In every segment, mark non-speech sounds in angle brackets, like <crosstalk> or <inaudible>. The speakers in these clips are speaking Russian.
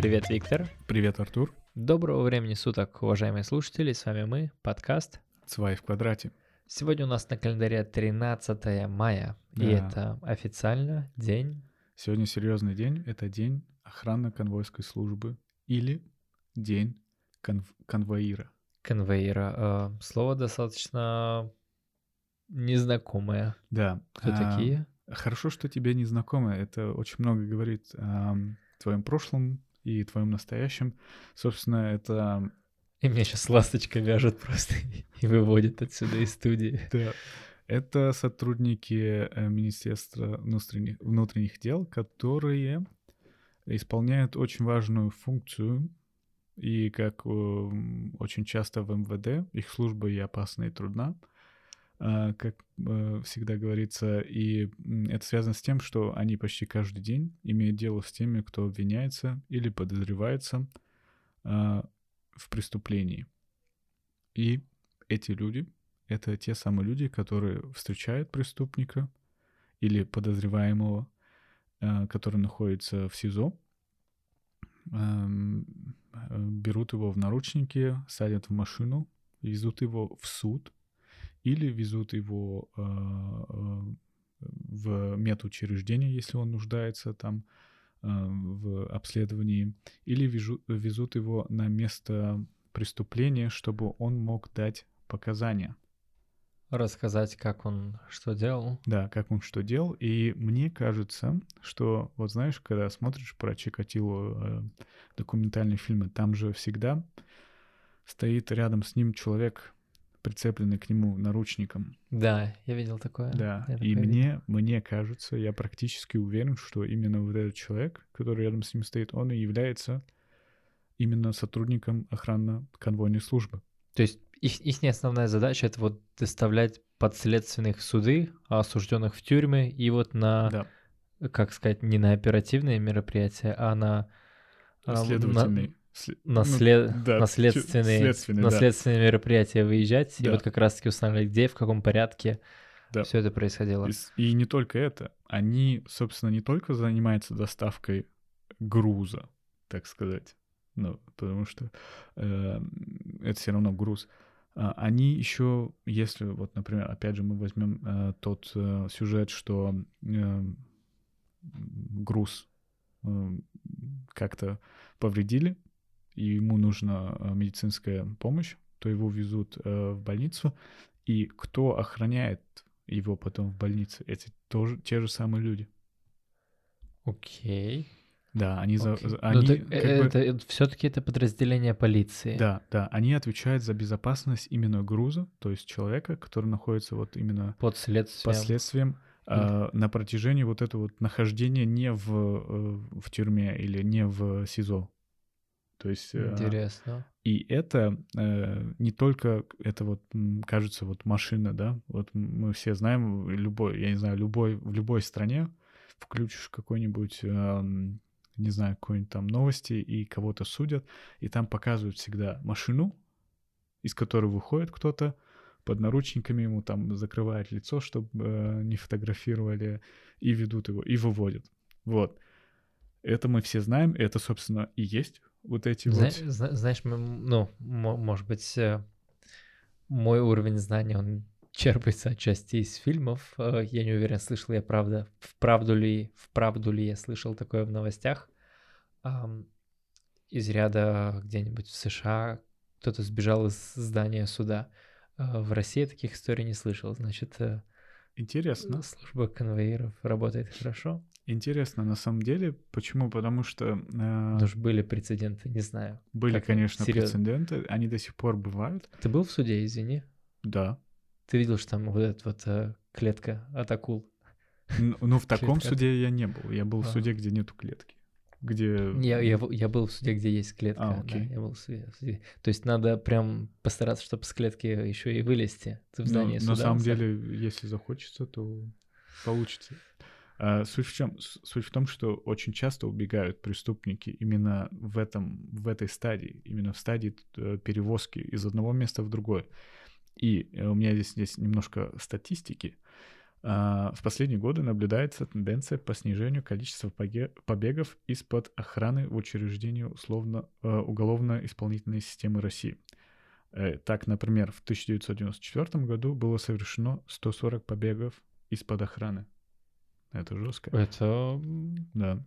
Привет, Виктор. Привет, Артур. Доброго времени суток, уважаемые слушатели. С вами мы, подкаст. Свай в квадрате. Сегодня у нас на календаре 13 мая, да. и это официально день... Сегодня серьезный день. Это день охранно-конвойской службы или день конв... конвоира. Конвоира. Э, слово достаточно незнакомое. Да. Кто а, такие? Хорошо, что тебе незнакомое. Это очень много говорит о твоем прошлом и твоем настоящем. Собственно, это... И меня сейчас ласточка вяжет просто и выводит отсюда из студии. Да. Это сотрудники э, Министерства внутренних, внутренних дел, которые исполняют очень важную функцию, и как э, очень часто в МВД, их служба и опасна, и трудна, как э, всегда говорится, и это связано с тем, что они почти каждый день имеют дело с теми, кто обвиняется или подозревается а, в преступлении. И эти люди — это те самые люди, которые встречают преступника или подозреваемого, а, который находится в СИЗО, берут его в наручники, садят в машину, везут его в суд — или везут его э, э, в медучреждение, если он нуждается там э, в обследовании, или везут, везут его на место преступления, чтобы он мог дать показания. Рассказать, как он что делал. Да, как он что делал. И мне кажется, что, вот знаешь, когда смотришь про Чикатило э, документальные фильмы, там же всегда стоит рядом с ним человек, прицеплены к нему наручником. Да, я видел такое. Да, я и мне, мне кажется, я практически уверен, что именно вот этот человек, который рядом с ним стоит, он и является именно сотрудником охранно-конвойной службы. То есть их, их основная задача это вот доставлять подследственных в суды, а осужденных в тюрьмы, и вот на, да. как сказать, не на оперативные мероприятия, а на... Следовательные наслед... ну, да, наследственные, наследственные да. мероприятия выезжать да. и вот как раз-таки устанавливать, где, в каком порядке да. все это происходило. И, и не только это. Они, собственно, не только занимаются доставкой груза, так сказать, ну, потому что э, это все равно груз. А, они еще, если вот, например, опять же, мы возьмем э, тот э, сюжет, что э, груз э, как-то повредили, и ему нужна э, медицинская помощь, то его везут э, в больницу, и кто охраняет его потом в больнице? Эти тоже те же самые люди. Окей. Да, они за, ну, они как это, бы... это все-таки это подразделение полиции. Да, да, они отвечают за безопасность именно груза, то есть человека, который находится вот именно под следствием, под следствием э, на протяжении вот этого вот нахождения не в э, в тюрьме или не в СИЗО. То есть... Э, Интересно. И это э, не только, это вот, кажется, вот машина, да, вот мы все знаем, любой, я не знаю, любой, в любой стране включишь какой-нибудь, э, не знаю, какой-нибудь там новости, и кого-то судят, и там показывают всегда машину, из которой выходит кто-то, под наручниками ему там закрывают лицо, чтобы э, не фотографировали, и ведут его, и выводят. Вот. Это мы все знаем, это, собственно, и есть вот эти Зна- вот... Зна- знаешь, ну, может быть, э, мой уровень знания, он черпается отчасти из фильмов. Э, я не уверен, слышал я правда, вправду ли, вправду ли я слышал такое в новостях. Из ряда где-нибудь в США кто-то сбежал из здания суда. Э, в России таких историй не слышал. Значит, Интересно. Служба конвоиров работает хорошо. Интересно, на самом деле. Почему? Потому что... Э, ну, были прецеденты, не знаю. Были, конечно, серьезно. прецеденты. Они до сих пор бывают. Ты был в суде, извини? Да. Ты видел, что там вот эта вот э, клетка от акул? Ну, ну в таком суде я не был. Я был в а. суде, где нету клетки. Где... Я, я, я был в суде, где есть клетка. А, окей. Да, я был в суде, в суде. То есть надо прям постараться, чтобы с клетки еще и вылезти. Ты в ну, здании ну, суда. На самом деле, если захочется, то получится. А, суть в чем? Суть в том, что очень часто убегают преступники именно в этом, в этой стадии, именно в стадии э, перевозки из одного места в другое. И э, у меня здесь, здесь немножко статистики. А, в последние годы наблюдается тенденция по снижению количества побегов из-под охраны в учреждении условно, э, уголовно-исполнительной системы России. Э, так, например, в 1994 году было совершено 140 побегов из-под охраны. Это жестко. Это... Да.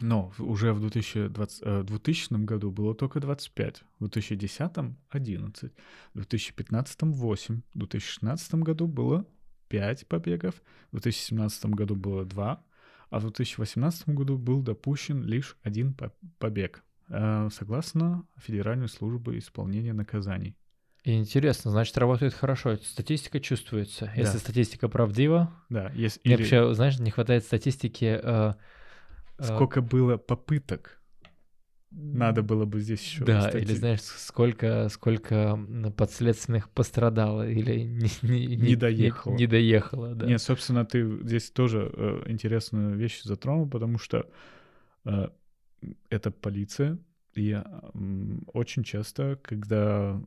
Но уже в 2020, 2000 э, году было только 25, в 2010 — 11, в 2015 — 8, в 2016 году было 5 побегов, в 2017 году было 2, а в 2018 году был допущен лишь один побег, э, согласно Федеральной службе исполнения наказаний. Интересно, значит, работает хорошо. Статистика чувствуется. Если да. статистика правдива. Да, если. Мне или... вообще, знаешь, не хватает статистики. Э, э, Сколько было попыток надо было бы здесь еще. Да, статьи. или знаешь, сколько, сколько подследственных пострадало или не, не, не доехало. Не, не доехало, да. Нет, собственно, ты здесь тоже э, интересную вещь затронул, потому что э, это полиция, и э, очень часто, когда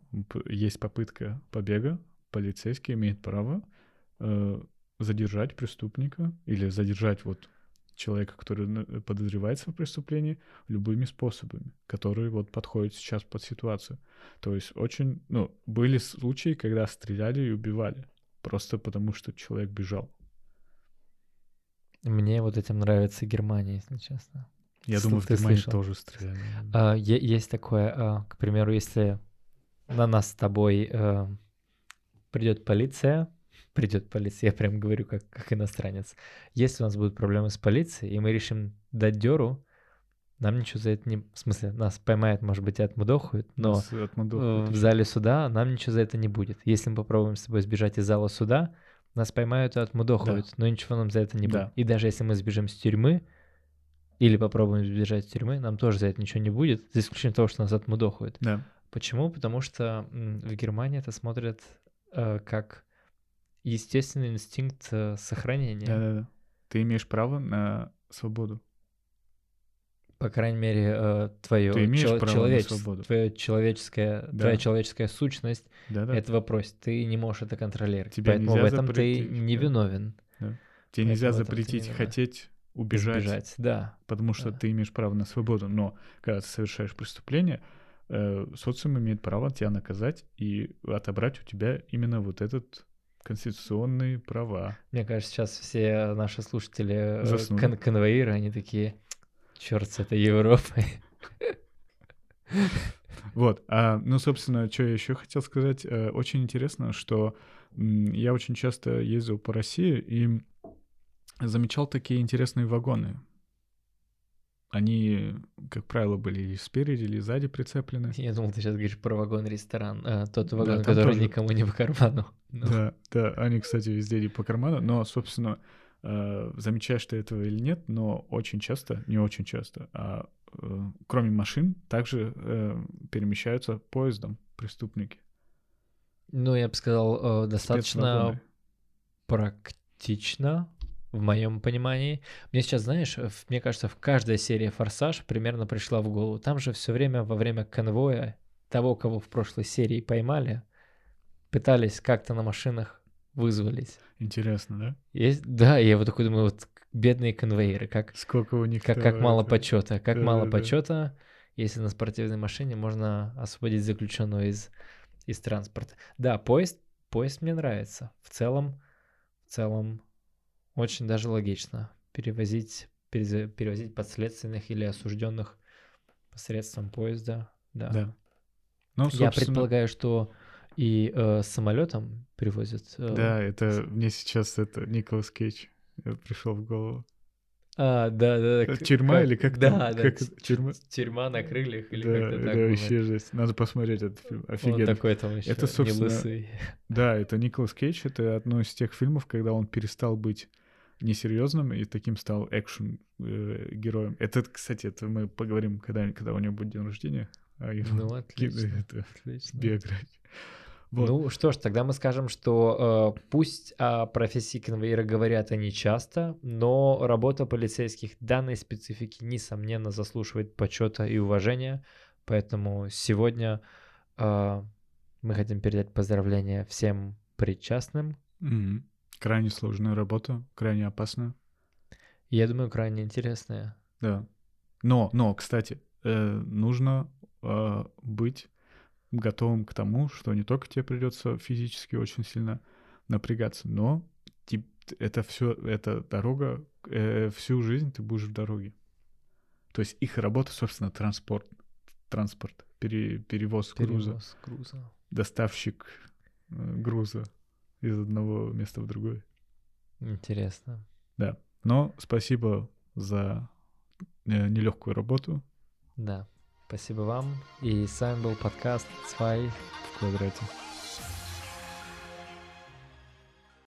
есть попытка побега, полицейский имеет право э, задержать преступника или задержать вот человека, который э, подозревается в преступлении, любыми способами, которые вот подходят сейчас под ситуацию. То есть очень, ну, были случаи, когда стреляли и убивали, просто потому что человек бежал. Мне вот этим нравится Германия, если честно. Я Что думаю, в Германии слышал? тоже стреляли. А, есть такое, а, к примеру, если на нас с тобой а, придет полиция, придет полиция, я прям говорю как, как иностранец. Если у нас будут проблемы с полицией, и мы решим дать дёру, нам ничего за это не... В смысле, нас поймают, может быть, и отмудохают, но отмудохают. в зале суда нам ничего за это не будет. Если мы попробуем с тобой сбежать из зала суда, нас поймают и отмудохают, да. но ничего нам за это не да. будет. И даже если мы сбежим с тюрьмы, или попробуем сбежать из тюрьмы, нам тоже за это ничего не будет, за исключением того, что нас отмудохают. Да. Почему? Потому что в Германии это смотрят э, как естественный инстинкт э, сохранения. Да-да-да. Ты имеешь право на свободу. По крайней мере, э, твое ты имеешь чел- право человече- на свободу. Твое человеческое, да. твоя человеческая сущность Да-да. этого просит. Ты не можешь это контролировать. Тебя Поэтому в этом запретить, ты не виновен. Да. Тебе нельзя запретить хотеть убежать. Убежать, да. Потому что да. ты имеешь право на свободу. Но когда ты совершаешь преступление, э, социум имеет право тебя наказать и отобрать у тебя именно вот этот конституционные права. Мне кажется, сейчас все наши слушатели э, кон- конвоиры, они такие, черт с этой Европой. Вот, а, ну, собственно, что я еще хотел сказать, э, очень интересно, что я очень часто ездил по России и замечал такие интересные вагоны они, как правило, были или спереди, или сзади прицеплены. Я думал, ты сейчас говоришь про вагон-ресторан, а, тот вагон, да, который тоже... никому не по карману. <laughs> Но... Да, да, они, кстати, везде не по карману, но, собственно, э, замечаешь ты этого или нет, но очень часто, не очень часто, а э, кроме машин, также э, перемещаются поездом преступники. Ну, я бы сказал, э, достаточно практично в моем понимании. Мне сейчас, знаешь, мне кажется, в каждой серии «Форсаж» примерно пришла в голову. Там же все время во время конвоя того, кого в прошлой серии поймали, пытались как-то на машинах вызвались. Интересно, да? Есть, да, я вот такой думаю, вот бедные конвейеры, как сколько у них как, как мало почета, как да, мало да, почета, если на спортивной машине можно освободить заключенного из из транспорта. Да, поезд, поезд мне нравится. В целом, в целом очень даже логично перевозить, перевозить подследственных или осужденных посредством поезда. Да. да. Ну, собственно... Я предполагаю, что и э, самолетом перевозят. Э, да, это мне сейчас это Николас Кейдж пришел в голову. А, да, да, да. Тюрьма как, или как да, там? Да, как тюрьма? тюрьма на крыльях или да, как-то так. Да, вообще жесть. Надо посмотреть этот фильм. Офигенно. Он такой там еще это, собственно, не лысый. Да, это Николас Кейдж. Это одно из тех фильмов, когда он перестал быть несерьезным и таким стал экшен э, героем. Это, кстати, это мы поговорим, когда, когда у него будет день рождения. А его ну, отлично, это отлично. биография. Вот. Ну что ж, тогда мы скажем, что э, пусть о профессии конвейера говорят они часто, но работа полицейских данной специфики, несомненно, заслуживает почета и уважения. Поэтому сегодня э, мы хотим передать поздравления всем причастным. Mm-hmm Крайне сложная работа, крайне опасная. Я думаю, крайне интересная. Да. Но, но, кстати, э, нужно э, быть готовым к тому, что не только тебе придется физически очень сильно напрягаться, но это все, эта дорога, э, всю жизнь ты будешь в дороге. То есть их работа, собственно, транспорт, транспорт, пере, перевоз, Перевоз груза, груза. доставщик груза из одного места в другое. Интересно. Да. Но спасибо за э, нелегкую работу Да. Спасибо вам. И с вами был подкаст 2 в квадрате.